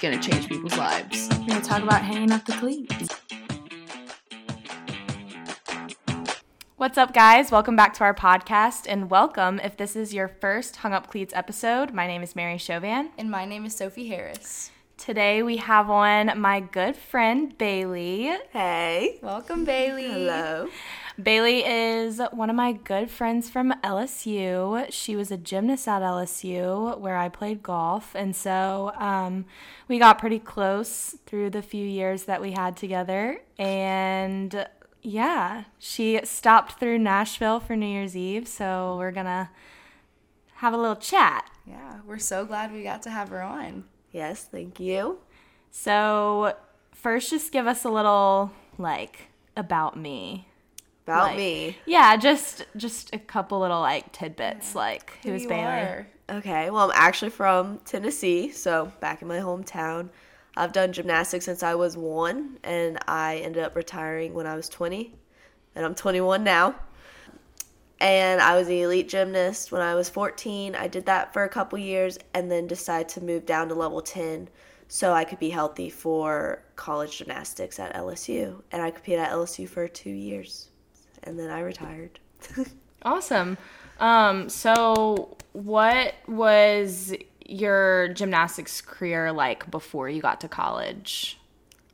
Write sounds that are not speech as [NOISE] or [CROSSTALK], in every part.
going to change people's lives. We're going to talk about hanging up the cleats. What's up, guys? Welcome back to our podcast, and welcome if this is your first Hung Up Cleats episode. My name is Mary Chauvin. And my name is Sophie Harris. Today we have on my good friend Bailey. Hey. Welcome, Bailey. Hello. Bailey is one of my good friends from LSU. She was a gymnast at LSU where I played golf. And so um, we got pretty close through the few years that we had together. And yeah, she stopped through Nashville for New Year's Eve. So we're going to have a little chat. Yeah, we're so glad we got to have her on. Yes, thank you. So, first, just give us a little like about me about like, me. Yeah, just just a couple little like tidbits, like Who Bailey. Are. Okay, well, I'm actually from Tennessee, so back in my hometown. I've done gymnastics since I was one, and I ended up retiring when I was 20, and I'm 21 now. And I was an elite gymnast when I was 14. I did that for a couple years, and then decided to move down to level 10 so I could be healthy for college gymnastics at LSU. And I competed at LSU for two years, and then I retired. [LAUGHS] awesome. Um, so, what was your gymnastics career like before you got to college?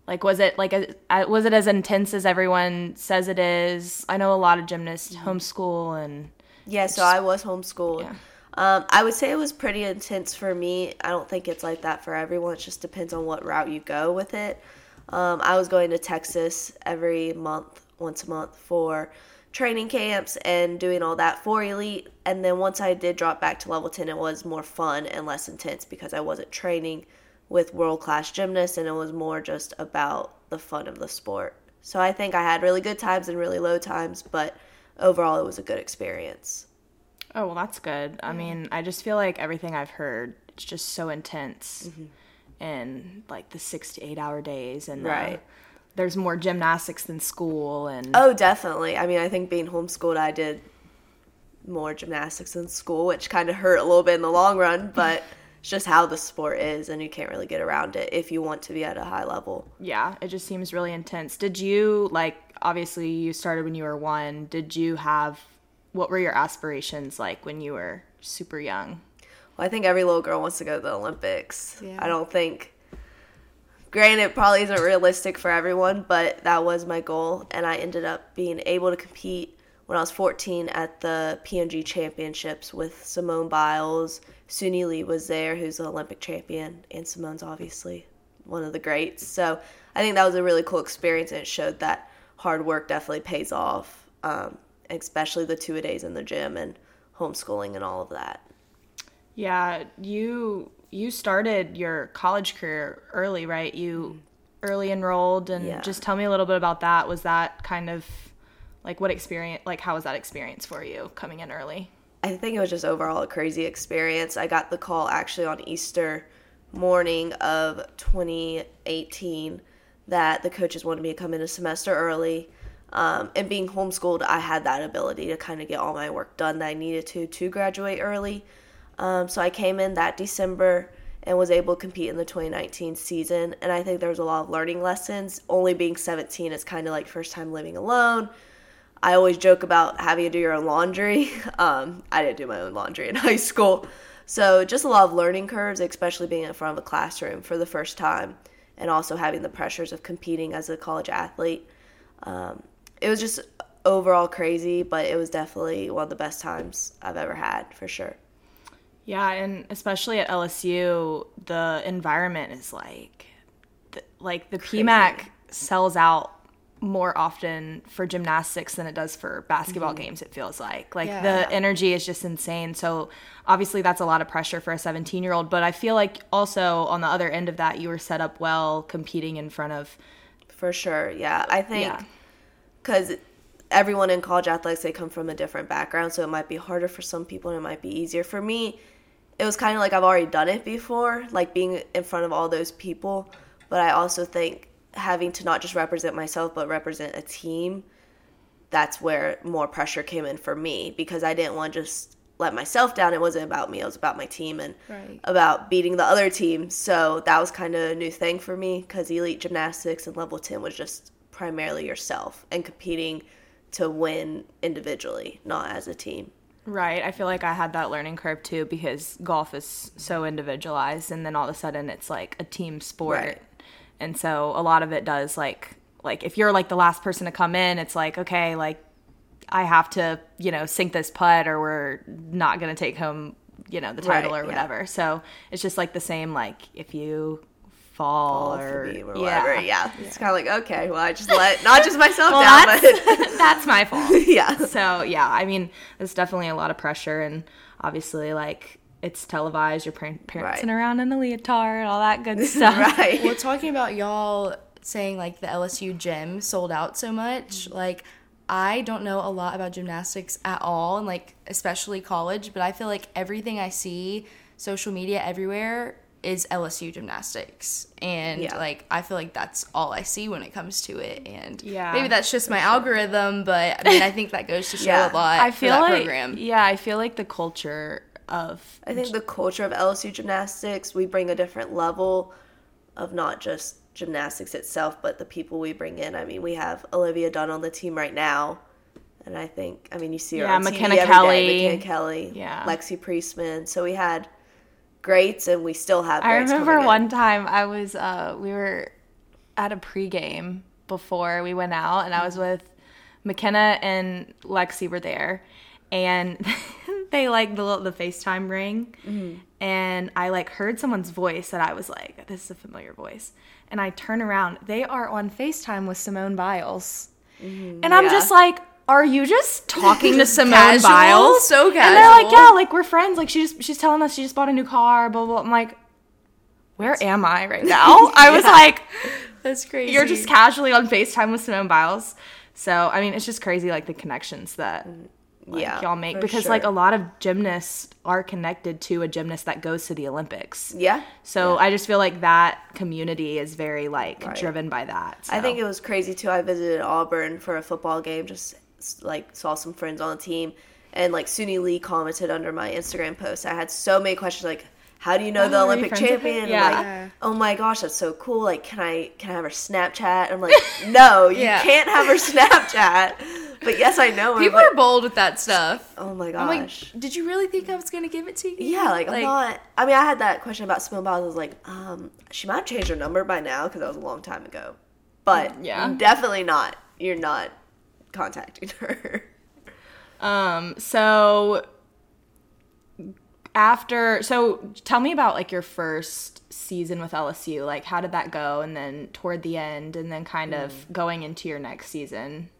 Like, was it like a, was it as intense as everyone says it is? I know a lot of gymnasts homeschool and yeah. So I was homeschooled. Yeah. Um, I would say it was pretty intense for me. I don't think it's like that for everyone. It just depends on what route you go with it. Um, I was going to Texas every month, once a month for training camps and doing all that for elite. And then once I did drop back to level 10, it was more fun and less intense because I wasn't training with world class gymnasts and it was more just about the fun of the sport. So I think I had really good times and really low times, but overall it was a good experience. Oh, well, that's good. I mean, I just feel like everything I've heard, it's just so intense mm-hmm. and like the six to eight hour days and right. There's more gymnastics than school and oh definitely. I mean i think being homeschooled i did more gymnastics than school which kind of hurt a little bit in the long run [LAUGHS] but it's just how the sport is and you can't really get around it if you want to be at a high level. Yeah it just seems really intense. Did you like obviously you started when you were one did you have what were your aspirations like when you were super young? Well i think every little girl wants to go to the olympics. Yeah. i don't think granted probably isn't realistic for everyone but that was my goal and i ended up being able to compete when i was 14 at the P&G championships with simone biles Suni Lee was there, who's an Olympic champion, and Simone's obviously one of the greats. So I think that was a really cool experience, and it showed that hard work definitely pays off, um, especially the two a days in the gym and homeschooling and all of that. Yeah, you you started your college career early, right? You early enrolled, and yeah. just tell me a little bit about that. Was that kind of like what experience? Like how was that experience for you coming in early? I think it was just overall a crazy experience. I got the call actually on Easter morning of 2018 that the coaches wanted me to come in a semester early. Um, and being homeschooled, I had that ability to kind of get all my work done that I needed to to graduate early. Um, so I came in that December and was able to compete in the 2019 season. And I think there was a lot of learning lessons. Only being 17, it's kind of like first time living alone, I always joke about having to do your own laundry. [LAUGHS] Um, I didn't do my own laundry in [LAUGHS] high school. So just a lot of learning curves, especially being in front of a classroom for the first time and also having the pressures of competing as a college athlete. Um, it was just overall crazy, but it was definitely one of the best times I've ever had for sure. Yeah, and especially at LSU, the environment is like, the, like the crazy. PMAC sells out more often for gymnastics than it does for basketball mm-hmm. games it feels like like yeah. the energy is just insane so obviously that's a lot of pressure for a 17 year old but i feel like also on the other end of that you were set up well competing in front of for sure yeah i think because yeah. everyone in college athletics they come from a different background so it might be harder for some people and it might be easier for me it was kind of like i've already done it before like being in front of all those people but i also think having to not just represent myself but represent a team that's where more pressure came in for me because I didn't want to just let myself down. It wasn't about me. It was about my team and Right. about beating the other team. So that was kind of a new thing for me because elite gymnastics and level 10 was just primarily yourself and competing to win individually, not as a team. Right. I feel like I had that learning curve too because golf is so individualized and then all of a sudden it's like a team sport. Right. And so a lot of it does like like if you're like the last person to come in, it's like okay, like I have to, you know, sink this putt or we're not going to take home, you know, the title Right, or yeah. whatever. So it's just like the same like if you fall, All for or, or whatever. Yeah. It's kind of like, okay, well, I just let not just myself Well, down, that's, [LAUGHS] that's my fault. [LAUGHS] yeah. so yeah i mean there's definitely a lot of pressure and obviously like it's televised your par- parents Right. and around in a leotard all that good [LAUGHS] stuff right. Well, talking about y'all saying like the LSU gym sold out so much, mm-hmm. like I don't know a lot about gymnastics at all, and like especially college, but I feel like everything I see, social media everywhere, is LSU gymnastics, and Yeah. like I feel like that's all I see when it comes to it, and Yeah, maybe that's just my algorithm, but I mean I think that goes to [LAUGHS] show Yeah. a lot i for feel that like program. yeah i feel like the culture of I think the culture of LSU gymnastics, we bring a different level of not just gymnastics itself, but the people we bring in. I mean, we have Olivia Dunne on the team right now. And I think, I mean, you see her Yeah, on McKenna TV every Kelly. day, McKenna Kelly, Yeah. Lexi Priessman. So we had greats, and we still have. i Greats remember coming in. one time i was uh we were at a pregame before we went out and i was with mckenna and lexi were there and [LAUGHS] they like the little- the FaceTime ring, Mm-hmm. and I like heard someone's voice that I was like, "This is a familiar voice," and I turn around, they are on FaceTime with Simone Biles, and I'm yeah. just like, "Are you just talking to Simone casual? Biles?" So And they're like, "Yeah, like we're friends. Like she just she's telling us she just bought a new car." Blah blah. I'm like, "Where am I right [LAUGHS] now?" I was like, That's crazy. "You're just casually on FaceTime with Simone Biles." So I mean, it's just crazy, like the connections that mm, like, yeah, y'all make because like a lot of gymnasts are connected to a gymnast that goes to the Olympics. Yeah. So I just feel like that community is very like Right. driven by that. I think it was crazy too. I visited Auburn for a football game, just like saw some friends on the team, and like Suni Lee commented under my Instagram post. I had so many questions like, "How do you know Oh, the Olympic friends with her? champion?" Yeah. Like, "Oh my gosh, that's so cool! Like, can I can I have her Snapchat?" I'm like, [LAUGHS] "No, you Yeah. can't have her Snapchat." But yes, I know her. People but- are bold with that stuff. oh my I'm like, gosh. did you really think I was gonna give it to you? yeah, like, I'm not. I mean, I had that question about Simone Biles. I was like, um, she might have changed her number by now because that was a long time ago. But Yeah. definitely not. You're not contacting her. Um, so after, so tell me about like your first season with LSU. Like, how did that go? And then toward the end, and then kind Mm. of going into your next season.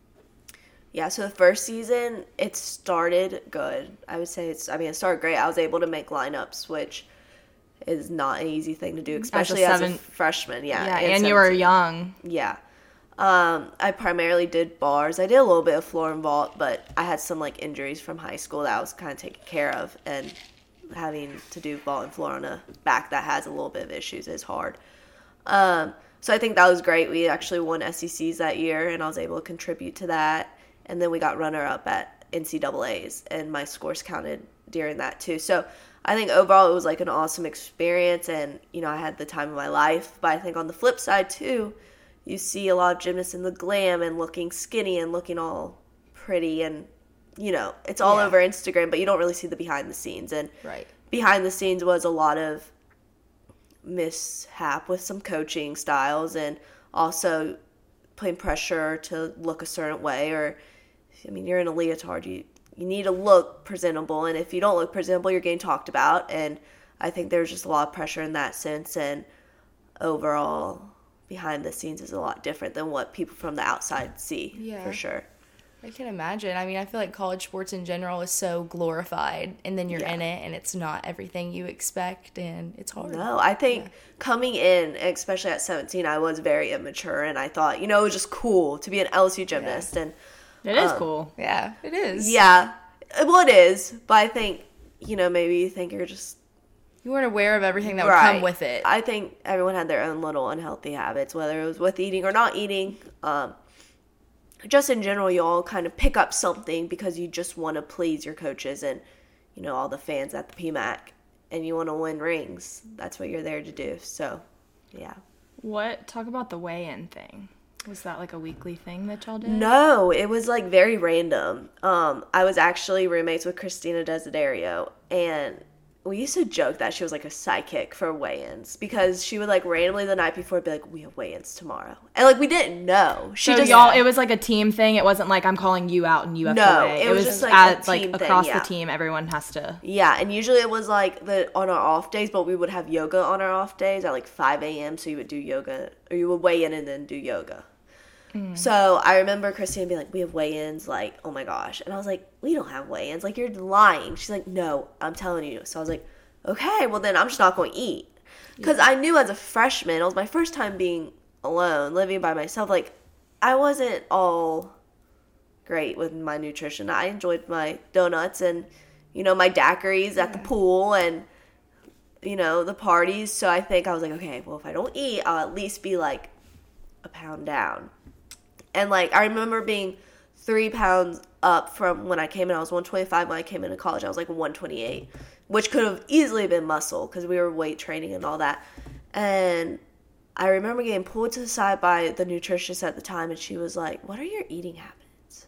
Yeah, so the first season it started good. I would say it's. I mean, it started great. I was able to make lineups, which is not an easy thing to do, especially as a, seven- freshman. Yeah, Yeah, and, you were young. Yeah. Um, I primarily did bars. I did a little bit of floor and vault, but I had some like injuries from high school that I was kind of taken care of, and having to do vault and floor on a back that has a little bit of issues is hard. Um, so I think that was great. We actually won SECs that year, and I was able to contribute to that. And then we got runner up at NCAA's, and my scores counted during that too. So I think overall it was like an awesome experience, and you know I had the time of my life. But I think on the flip side too, you see a lot of gymnasts in the glam and looking skinny and looking all pretty, and you know it's all Yeah. over Instagram, but you don't really see the behind the scenes. And Right. behind the scenes was a lot of mishap with some coaching styles and also putting pressure to look a certain way or I mean you're in a leotard you you need to look presentable and if you don't look presentable you're getting talked about and I think there's just a lot of pressure in that sense and overall behind the scenes is a lot different than what people from the outside see Yeah. for sure. I can imagine. I mean, I feel like college sports in general is so glorified, and then you're Yeah. in it, and it's not everything you expect, and it's hard. No, I think coming in, especially at 17, I was very immature and I thought, you know, it was just cool to be an LSU gymnast. And It is Um, cool. Yeah, it is. yeah, well, it is, but I think, you know, maybe you think you're just You weren't aware of everything that would right. come with it. I think everyone had their own little unhealthy habits, whether it was with eating or not eating. Um, just in general, you all kind of pick up something because you just want to please your coaches and you know, all the fans at the PMAC and you want to win rings. That's what you're there to do. So, yeah. What talk about the weigh-in thing? Was that like a weekly thing that y'all did? No, it was like very random. Um, I was actually roommates with Christina Desiderio, and we used to joke that she was like a psychic for weigh-ins because she would like randomly the night before be like, "We have weigh-ins tomorrow," and like we didn't know. She so just y'all, it was like a team thing. It wasn't like I'm calling you out and you have No, to weigh. it was just, like, at, like thing, across yeah. the team, everyone has to. Yeah, and usually it was like the on our off days, but we would have yoga on our off days at like five a.m. So you would do yoga, or you would weigh in and then do yoga. Hmm. So I remember Christina being like, "We have weigh-ins." Like, oh my gosh, and I was like, "We don't have weigh-ins. Like, you're lying." She's like, "No, I'm telling you." So I was like, "Okay, well then I'm just not going to eat," because I knew as a freshman, it was my first time being alone, living by myself. Like, I wasn't all great with my nutrition. I enjoyed my donuts and, you know, my daiquiris at the pool and, you know, the parties. So I think I was like, okay, well, if I don't eat, I'll at least be like a pound down. And like, I remember being three pounds up from when I came in. I was 125 when I came into college. I was like 128, which could have easily been muscle because we were weight training and all that. And I remember getting pulled to the side by the nutritionist at the time, and she was like, What are your eating habits?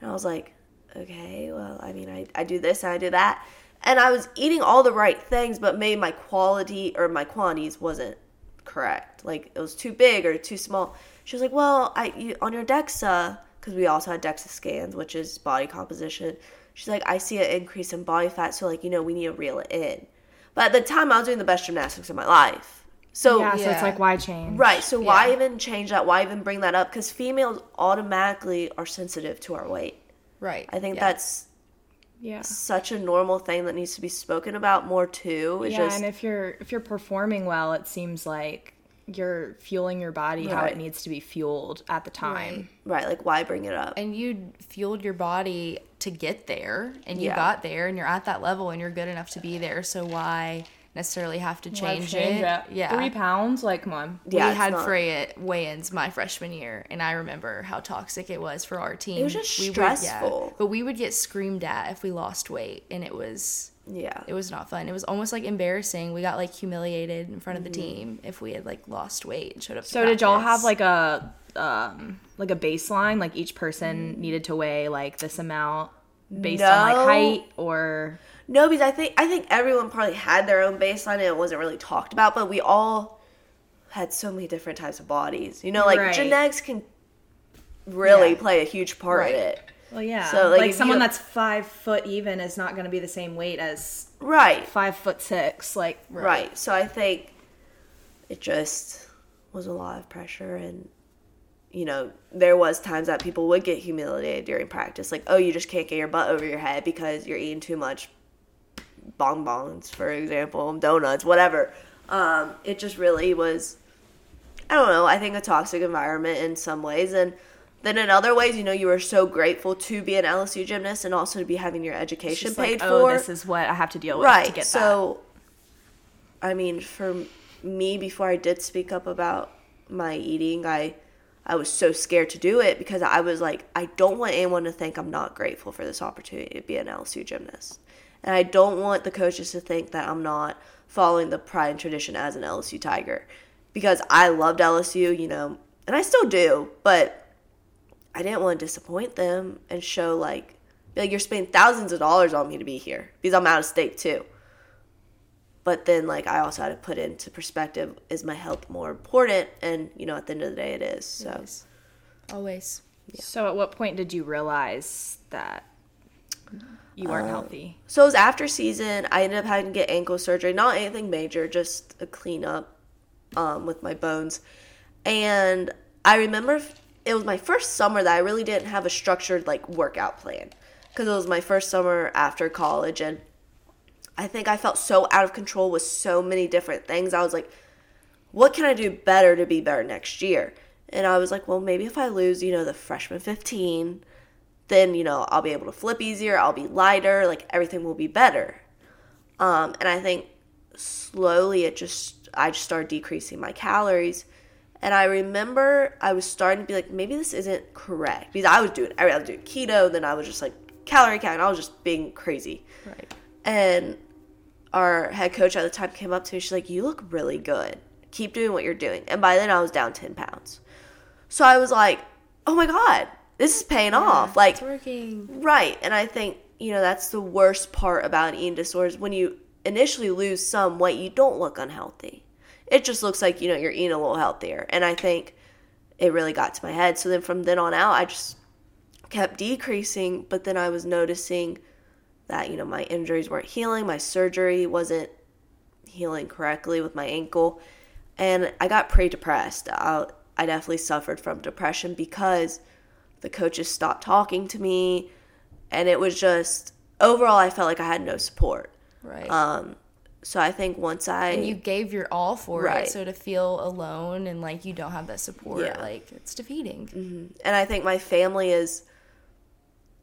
And I was like, Okay, well, I mean, I, I do this and I do that. And I was eating all the right things, but maybe my quality or my quantities wasn't correct. Like, it was too big or too small. She was like, Well, I you, on your DEXA, because we also had DEXA scans, which is body composition. She's like, I see an increase in body fat, so, like, you know, we need to reel it in. But at the time, I was doing the best gymnastics of my life. So, yeah, so yeah. it's like why change? Right. So why even change that? Why even bring that up? Because females automatically are sensitive to our weight. Right. I think yeah. that's Yeah. such a normal thing that needs to be spoken about more too. It's yeah, just and if you're if you're performing well, it seems like you're fueling your body how it needs to be fueled at the time. right, like why bring it up? and you fueled your body to get there and you Yeah. got there and you're at that level and you're good enough to be there so why necessarily have to change, it yeah Three pounds, like come on. Yeah, we had not- Freya weigh-ins my freshman year, and I remember how toxic it was for our team. It was just We would- stressful. but we would get screamed at if we lost weight, and it was yeah. it was not fun. It was almost like embarrassing. We got like humiliated in front of the Mm-hmm. team if we had like lost weight and showed up. to So did y'all have like a um like a baseline? Like each person needed to weigh like this amount based on like height or No, because I think I think everyone probably had their own baseline and it wasn't really talked about, but we all had so many different types of bodies. You know, like Right. genetics can really Yeah. play a huge part Right. in it. well yeah. So, like, like, someone that's five foot even is not gonna be the same weight as Right. five foot six. Like Right. So I think it just was a lot of pressure and you know, there was times that people would get humiliated during practice like, "Oh, you just can't get your butt over your head because you're eating too much bonbons, for example, donuts, whatever." Um, it just really was I don't know, I think a toxic environment in some ways. And then in other ways, you know, you were so grateful to be an LSU gymnast and also to be having your education paid like, for. oh, this is what I have to deal with right to get so i mean for me before i did speak up about my eating i i was so scared to do it because i was like i don't want anyone to think i'm not grateful for this opportunity to be an lsu gymnast and i don't want the coaches to think that i'm not following the pride and tradition as an lsu tiger because i loved lsu you know and i still do but I didn't want to disappoint them and show like, like you're spending thousands of dollars on me to be here because I'm out of state too. But then like I also had to put into perspective: is my health more important? And you know, at the end of the day, it is. So Always. Always. that. So at what point did you realize that you weren't healthy? So it was after season. I ended up having to get ankle surgery. Not anything major, just a cleanup um, with my bones. And I remember it was my first summer that I really didn't have a structured like workout plan because it was my first summer after college, and I think I felt so out of control with so many different things. I was like, what can I do better to be better next year? And I was like, well, maybe if I lose, you know, the freshman 15, then, you know, I'll be able to flip easier, I'll be lighter, like everything will be better. Um, and I think slowly it just, I just started decreasing my calories. And I remember I was starting to be like, maybe this isn't correct because I was doing, I was doing keto, then I was just like calorie count, I was just being crazy. Right. And our head coach at the time came up to me. She's like, You look really good. Keep doing what you're doing. And by then I was down 10 pounds. So I was like, Oh my God, this is paying off. Like, it's working. Right. And I think, you know, that's the worst part about eating disorders. when you initially lose some weight, you don't look unhealthy. It just looks like, you know, you're eating a little healthier. And I think it really got to my head. So then from then on out, I just kept decreasing. But then I was noticing that, you know, my injuries weren't healing, my surgery wasn't healing correctly with my ankle. And I got pretty depressed. I, I definitely suffered from depression because the coaches stopped talking to me. And it was just, overall, I felt like I had no support. Right. Um, so I think once I and you gave your all for Right. it. So to feel alone and like you don't have that support, Yeah. like it's defeating. and I think my family is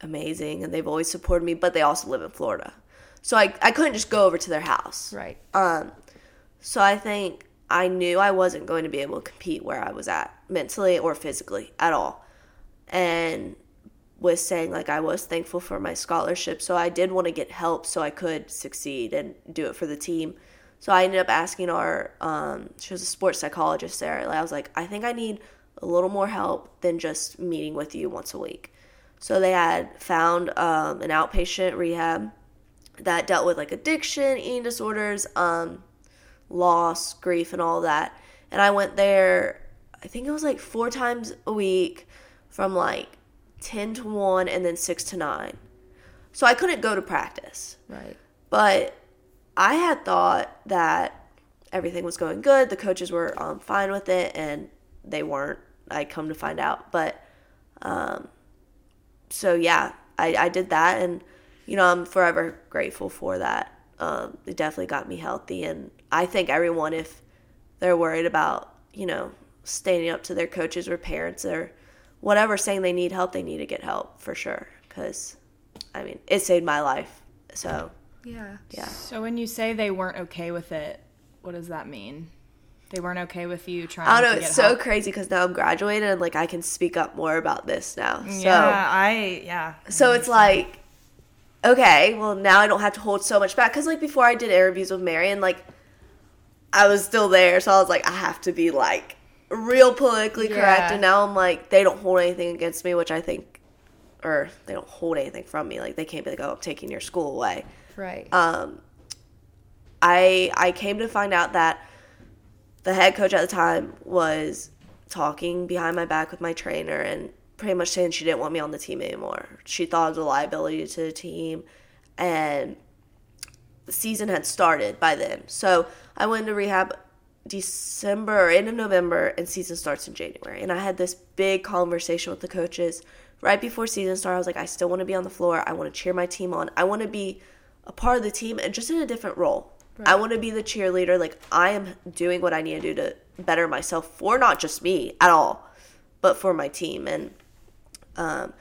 amazing and they've always supported me, but they also live in Florida. So I, I couldn't just go over to their house. Right. Um, so I think I knew I wasn't going to be able to compete where I was at mentally or physically at all. And was saying like I was thankful for my scholarship, so I did want to get help so I could succeed and do it for the team. So I ended up asking our um, she was a sports psychologist there. I was like, I think I need a little more help than just meeting with you once a week. So they had found um, an outpatient rehab that dealt with like addiction, eating disorders, um, loss, grief, and all that. And I went there, I think it was like four times a week from like 10 to 1 and then 6 to 9. So I couldn't go to practice. Right. But I had thought that everything was going good. The coaches were um, fine with it, and they weren't. I come to find out. But um, so yeah, I, I did that, and you know I'm forever grateful for that. Um, it definitely got me healthy, and I think everyone, if they're worried about you know standing up to their coaches or parents or whatever, saying they need help, they need to get help for sure. Because I mean, it saved my life. So Yeah. yeah. So when you say they weren't okay with it, what does that mean? They weren't okay with you trying I don't know. It's so help? crazy because now I'm graduated and like I can speak up more about this now. So yeah, I yeah. so it's like, okay, well now I don't have to hold so much back because like before I did interviews with Marion, like I was still there, so I was like I have to be like real politically correct, Yeah. and now I'm like they don't hold anything against me, which I think, or they don't hold anything from me. Like they can't be like, oh, I'm taking your school away. Right. um, I I came to find out that the head coach at the time was talking behind my back with my trainer and pretty much saying she didn't want me on the team anymore. She thought I was a liability to the team, and the season had started by then. So I went into rehab December or end of November, and season starts in January. And I had this big conversation with the coaches right before season started. I was like, I still want to be on the floor. I want to cheer my team on. I want to be a part of the team and just in a different role. I want to be the cheerleader. Like I am doing what I need to do to better myself for not just me at all, but for my team. And um,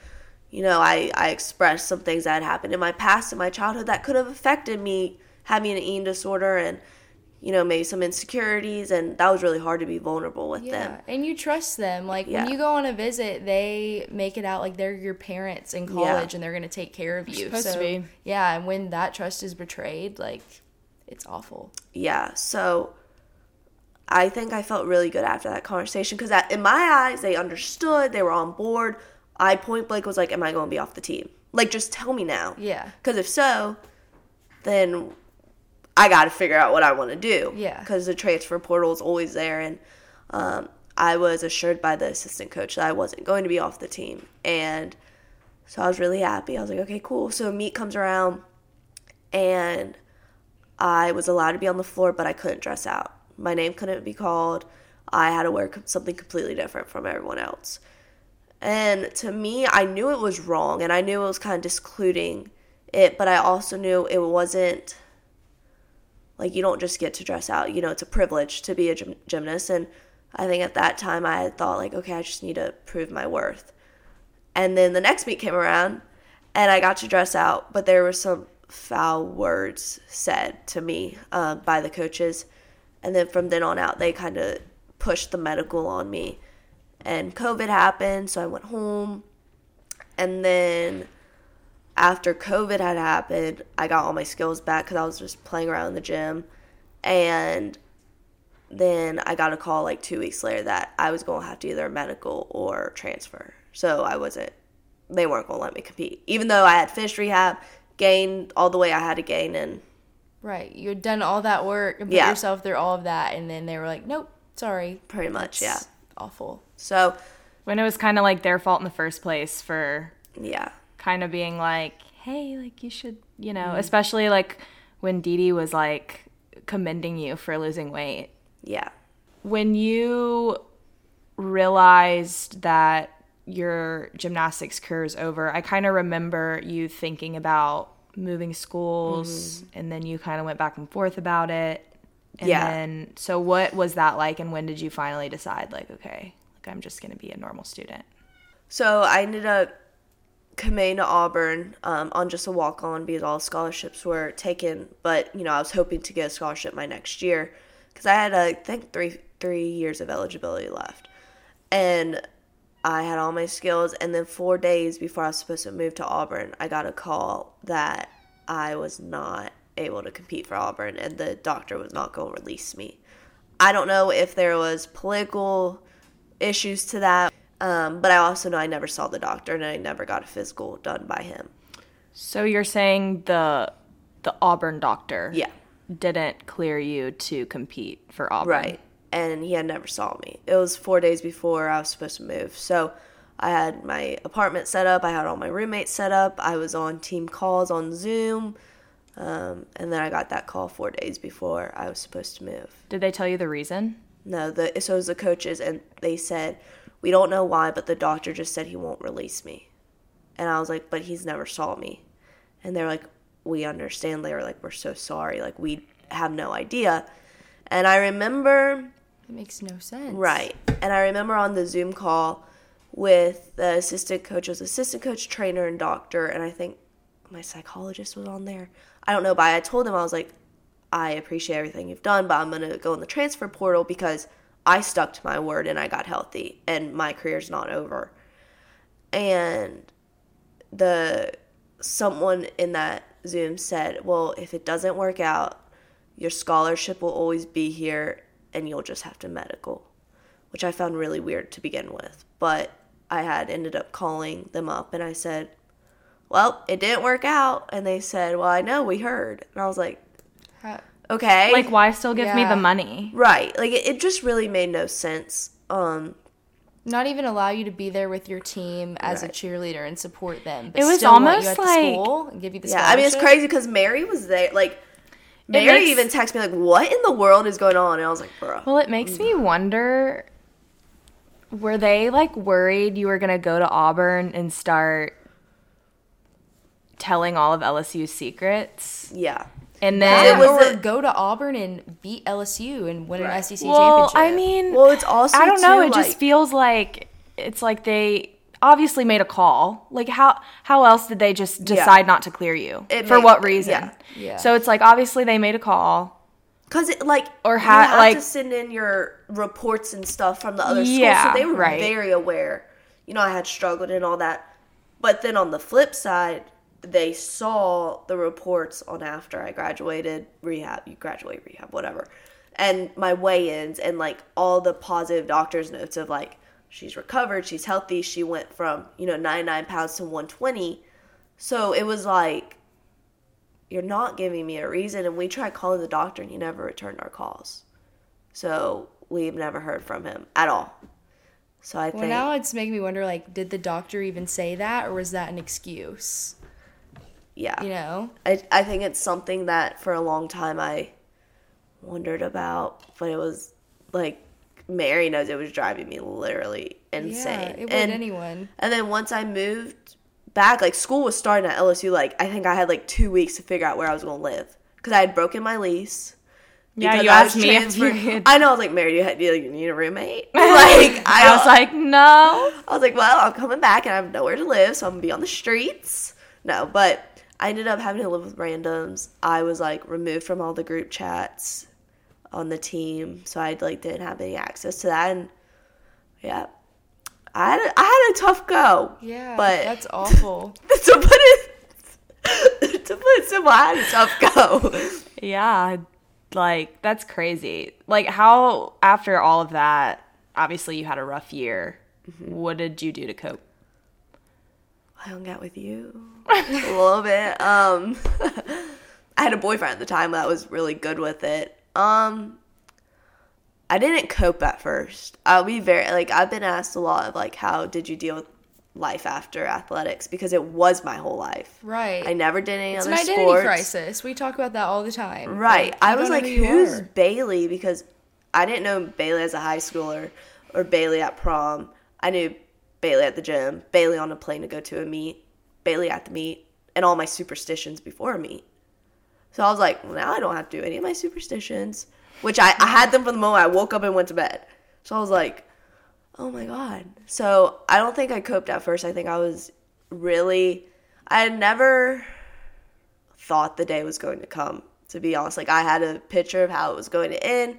you know, I I expressed some things that had happened in my past in my childhood that could have affected me having an eating disorder and you know maybe some insecurities and that was really hard to be vulnerable with yeah. them. And you trust them. Like Yeah. when you go on a visit, they make it out like they're your parents in college and they're going to take care of you. supposed to so, be. yeah. And when that trust is betrayed, like it's awful. yeah so i think i felt really good after that conversation because in my eyes they understood they were on board i point blank was like am i going to be off the team like just tell me now Yeah. because if so then i got to figure out what i want to do Yeah. because the transfer portal is always there and um, i was assured by the assistant coach that i wasn't going to be off the team and so i was really happy i was like okay cool so meet comes around and I was allowed to be on the floor, but I couldn't dress out. My name couldn't be called. I had to wear something completely different from everyone else. And to me, I knew it was wrong and I knew it was kind of discluding it, but I also knew it wasn't like you don't just get to dress out. You know, it's a privilege to be a gym- gymnast. And I think at that time I had thought, like, okay, I just need to prove my worth. And then the next meet came around and I got to dress out, but there were some foul words said to me uh, by the coaches. And then from then on out, they kind of pushed the medical on me. And COVID happened, so I went home. And then after COVID had happened, I got all my skills back because I was just playing around in the gym. And then I got a call like two weeks later that I was going to have to either medical or transfer. So I wasn't, they weren't going to let me compete. Even though I had finished rehab, gained all the way I had to gain, and Right. You had done all that work and put Yeah. yourself through all of that, and then they were like, nope, sorry. pretty much, yeah. Awful. So, When it was kind of like their fault in the first place for yeah. Kind of being like, hey, like you should, you Mm-hmm. know, especially like when D-D was like commending you for losing weight. Yeah. When you realized that your gymnastics career is over, I kind of remember you thinking about moving schools Mm-hmm. and then you kind of went back and forth about it. And Yeah. then, so what was that like and when did you finally decide, like, okay, like I'm just going to be a normal student? So I ended up committing to Auburn um, on just a walk on because all scholarships were taken. But you know, I was hoping to get a scholarship my next year because I had I think three three years of eligibility left, and I had all my skills. And then four days before I was supposed to move to Auburn, I got a call that I was not able to compete for Auburn, and the doctor was not going to release me. I don't know if there was political issues to that. Um, but I also know I never saw the doctor and I never got a physical done by him. So you're saying the the Auburn doctor Yeah, didn't clear you to compete for Auburn. right. And he had never saw me. It was four days before I was supposed to move. So I had my apartment set up. I had all my roommates set up. I was on team calls on Zoom. Um, and then I got that call four days before I was supposed to move. Did they tell you the reason? No, the so it was the coaches, and they said we don't know why, but the doctor just said he won't release me. And I was like, but he's never saw me. And they're like, we understand. They were like, we're so sorry. Like we have no idea. And I remember It makes no sense. Right. And I remember on the Zoom call with the assistant coach, it was assistant coach, trainer, and doctor, and I think my psychologist was on there. I don't know, but I told him I was like, I appreciate everything you've done, but I'm gonna go in the transfer portal because I stuck to my word and I got healthy and my career's not over. And the someone in that Zoom said, Well, if it doesn't work out, your scholarship will always be here and you'll just have to medical, which I found really weird to begin with. But I had ended up calling them up and I said, Well, it didn't work out. And they said, Well, I know, we heard. And I was like, Okay. Like, why still give me the money? right. Like, it, it just really made no sense. Um, Not even allow you to be there with your team as a cheerleader and support them. But It was still want almost you at the like- school and give you the yeah, I mean, it's crazy because Mary was there. Like, Mary makes- even texted me, like, What in the world is going on? And I was like, Bro. Well, it makes me wonder were they like worried you were going to go to Auburn and start telling all of LSU's secrets? Yeah. And Yeah, then was or the- go to Auburn and beat LSU and win Right. an SEC well, championship. I mean, Well, it's also I don't know. too, it just feels like it's like they obviously made a call. Like how how else did they just decide not to clear you? It For made- what reason? yeah. Yeah. So it's like obviously they made a call. Because it like Or you ha- have like- to send in your reports and stuff from the other schools, Yeah, so they were right. very aware. You know, I had struggled and all that, but then on the flip side, they saw the reports on after I graduated rehab. You graduate rehab, whatever, and my weigh-ins and like all the positive doctor's notes of like she's recovered, she's healthy, she went from you know 99 pounds to 120. So it was like you're not giving me a reason and we tried calling the doctor and he never returned our calls so we've never heard from him at all so i well, think now it's making me wonder like, did the doctor even say that or was that an excuse? Yeah You know? I, I think it's something that for a long time i wondered about but it was like mary knows it was driving me literally insane Yeah, it would and, anyone. and then once i moved back like school was starting at lsu like i think i had like two weeks to figure out where i was going to live because i had broken my lease Yeah, you I asked me if you could- I know. I was like, Mary, do you, do you need a roommate? [LAUGHS] Like, I, I was like, no. I was like, well, I'm coming back and I have nowhere to live, so I'm gonna be on the streets. No, but I ended up having to live with randoms. I was like removed from all the group chats on the team, so I like didn't have any access to that. And yeah, I had a, I had a tough go. Yeah, but that's [LAUGHS] awful. [LAUGHS] to put it [LAUGHS] it's simple. I had a tough go. Yeah, like that's crazy. Like how after all of that, obviously you had a rough year. Mm-hmm. What did you do to cope? I hung out with you [LAUGHS] a little bit. Um, [LAUGHS] I had a boyfriend at the time that was really good with it. Um, I didn't cope at first. I'll be very like I've been asked a lot of like how did you deal with life after athletics because it was my whole life. Right. I never did any it's other an identity sports. crisis. We talk about that all the time. Right. Like, I was like, who who's. Bailey? Because I didn't know Bailey as a high schooler or Bailey at prom. I knew Bailey at the gym, Bailey on a plane to go to a meet, Bailey at the meet, and all my superstitions before a meet. So I was like, well, now I don't have to do any of my superstitions, which I, I had them from the moment I woke up and went to bed. So I was like, oh my God. So I don't think I coped at first. I think I was really, I had never thought the day was going to come, to be honest. Like, I had a picture of how it was going to end,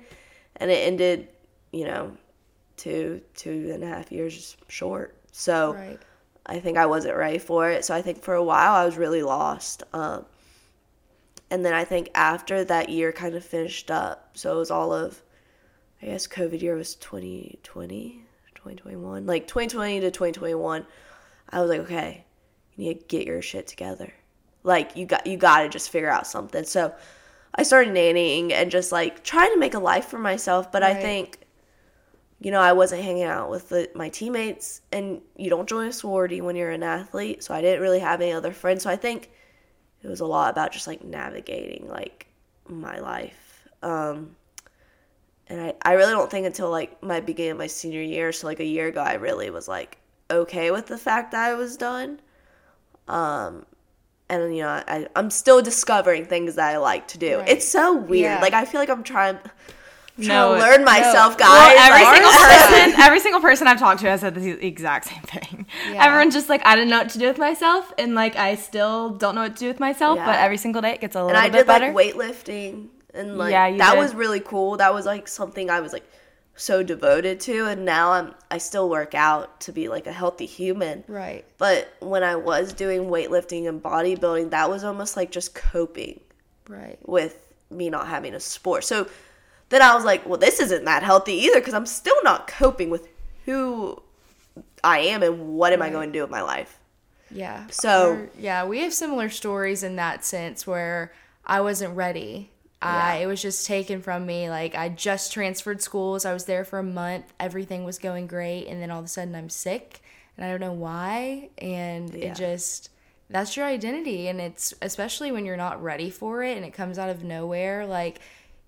and it ended, you know, two, two and a half years short. So Right. I think I wasn't ready for it. So I think for a while I was really lost. Um, and then I think after that year kind of finished up, so it was all of, I guess COVID year was 2020, 2021. Like 2020 to 2021, I was like, okay, you need to get your shit together. Like you got you got to just figure out something. So I started nannying and just like trying to make a life for myself. But I think, you know, I wasn't hanging out with the, my teammates, and you don't join a sorority when you're an athlete. So I didn't really have any other friends. So I think it was a lot about just like navigating like my life. Um, and I, I really don't think until like my beginning of my senior year, so like a year ago, I really was like okay with the fact that I was done. Um, and you know, I, I'm still discovering things that I like to do. Right. It's so weird. Yeah. Like I feel like I'm trying, I'm No, to learn myself, guys. Well, every single person, every single person I've talked to has said the exact same thing. Yeah. Everyone's just like, I didn't know what to do with myself, and like I still don't know what to do with myself. But every single day it gets a little and I bit did better. like weightlifting and like Yeah, that did. was really cool. That was like something I was like so devoted to and now I'm I still work out to be like a healthy human. Right. But when I was doing weightlifting and bodybuilding, that was almost like just coping Right. with me not having a sport. So then I was like, well, this isn't that healthy either because I'm still not coping with who I am and what am I going to do with my life. Yeah. So- yeah, we have similar stories in that sense where I wasn't ready. I Yeah. it was just taken from me. Like I just transferred schools. I was there for a month. Everything was going great, and then all of a sudden I'm sick, and I don't know why. And Yeah. it just that's your identity, and it's especially when you're not ready for it, and it comes out of nowhere. Like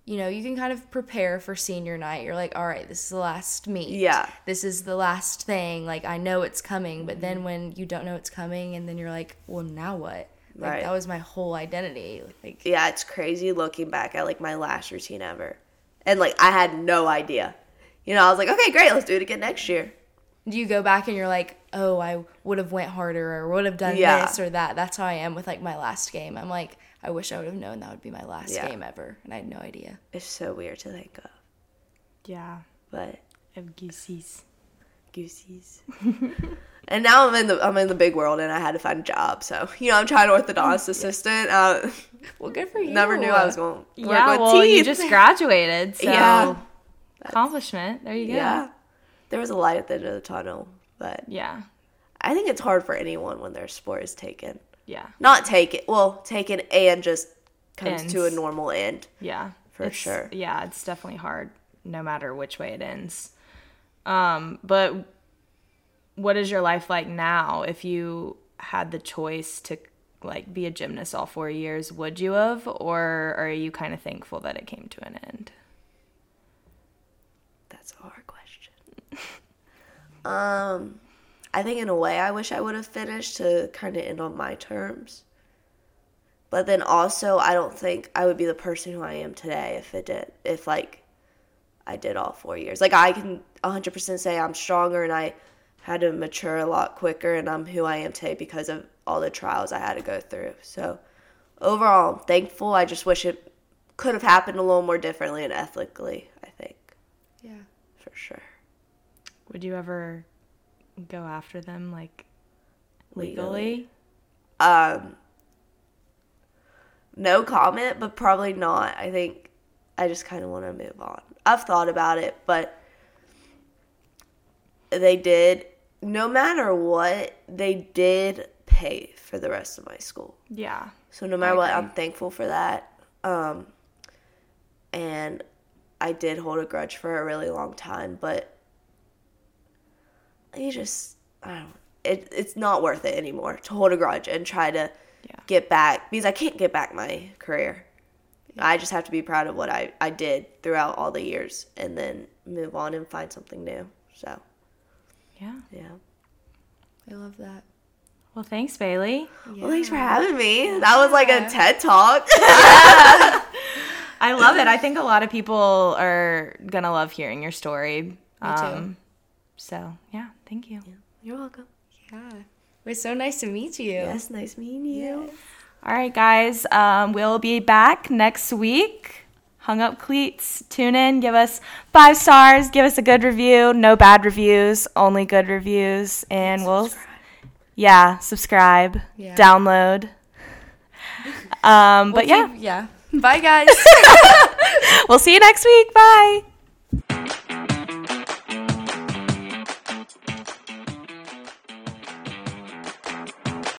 you know, you can kind of prepare for senior night. You're like, all right, this is the last meet. Yeah. This is the last thing. Like, I know it's coming. But then when you don't know it's coming, and then you're like, well, now what? Like, Right. that was my whole identity. Like, yeah, it's crazy looking back at like my last routine ever. And like I had no idea. You know, I was like, okay, great, let's do it again next year. do you go back and you're like, oh, I would have went harder or would have done Yeah. this or that? That's how I am with like my last game. I'm like, I wish I would have known that would be my last Yeah. game ever, and I had no idea. It's so weird to think of. yeah, But of goosies. goosies. [LAUGHS] and now I'm in the I'm in the big world and I had to find a job. So, you know, I'm trying to orthodontist [LAUGHS] assistant. Uh, Well, good for you. never knew I was going to work Yeah, with well, teeth. you just graduated, so [LAUGHS] Yeah. accomplishment. There you go. yeah. There was a light at the end of the tunnel, but yeah, I think it's hard for anyone when their sport is taken. Yeah, Not take it. well, take it and just comes to a normal end. yeah. For It's- sure. Yeah, it's definitely hard, no matter which way it ends. Um, but what is your life like now? If you had the choice to like be a gymnast all four years, would you have, or are you kind of thankful that it came to an end? That's a hard question. [LAUGHS] um, I think in a way I wish I would have finished to kind of end on my terms. But then also, I don't think I would be the person who I am today if it did. If like I did all four years, like I can 100% say I'm stronger and I had to mature a lot quicker, and I'm who I am today because of all the trials I had to go through. So overall, I'm thankful. I just wish it could have happened a little more differently and ethically. I think Yeah. for sure. Would you ever go after them like Legally. legally? Um, no comment, but probably not. I think I just kind of want to move on. I've thought about it, but they did, no matter what, they did pay for the rest of my school. Yeah. So no matter what, I'm thankful for that. Um, and I did hold a grudge for a really long time, but you just I don't. It, it's not worth it anymore to hold a grudge and try to Yeah. get back because I can't get back my career. I just have to be proud of what I, I did throughout all the years and then move on and find something new. So Yeah. yeah. I love that. Well, thanks, Bailey. Well, thanks for having me. That was like a TED talk. [LAUGHS] [LAUGHS] I love it. I think a lot of people are gonna love hearing your story. Me too. Um, so yeah, thank you. You're welcome. Yeah. It was so nice to meet you. Yes, nice meeting you. All right, guys. Um, we'll be back next week. Hung up cleats. Tune in. Give us five stars. Give us a good review. No bad reviews. Only good reviews. And we'll yeah subscribe. Yeah. Download. [LAUGHS] Um, but We'll yeah, keep- [LAUGHS] yeah. Bye, guys. [LAUGHS] we'll see you next week. Bye.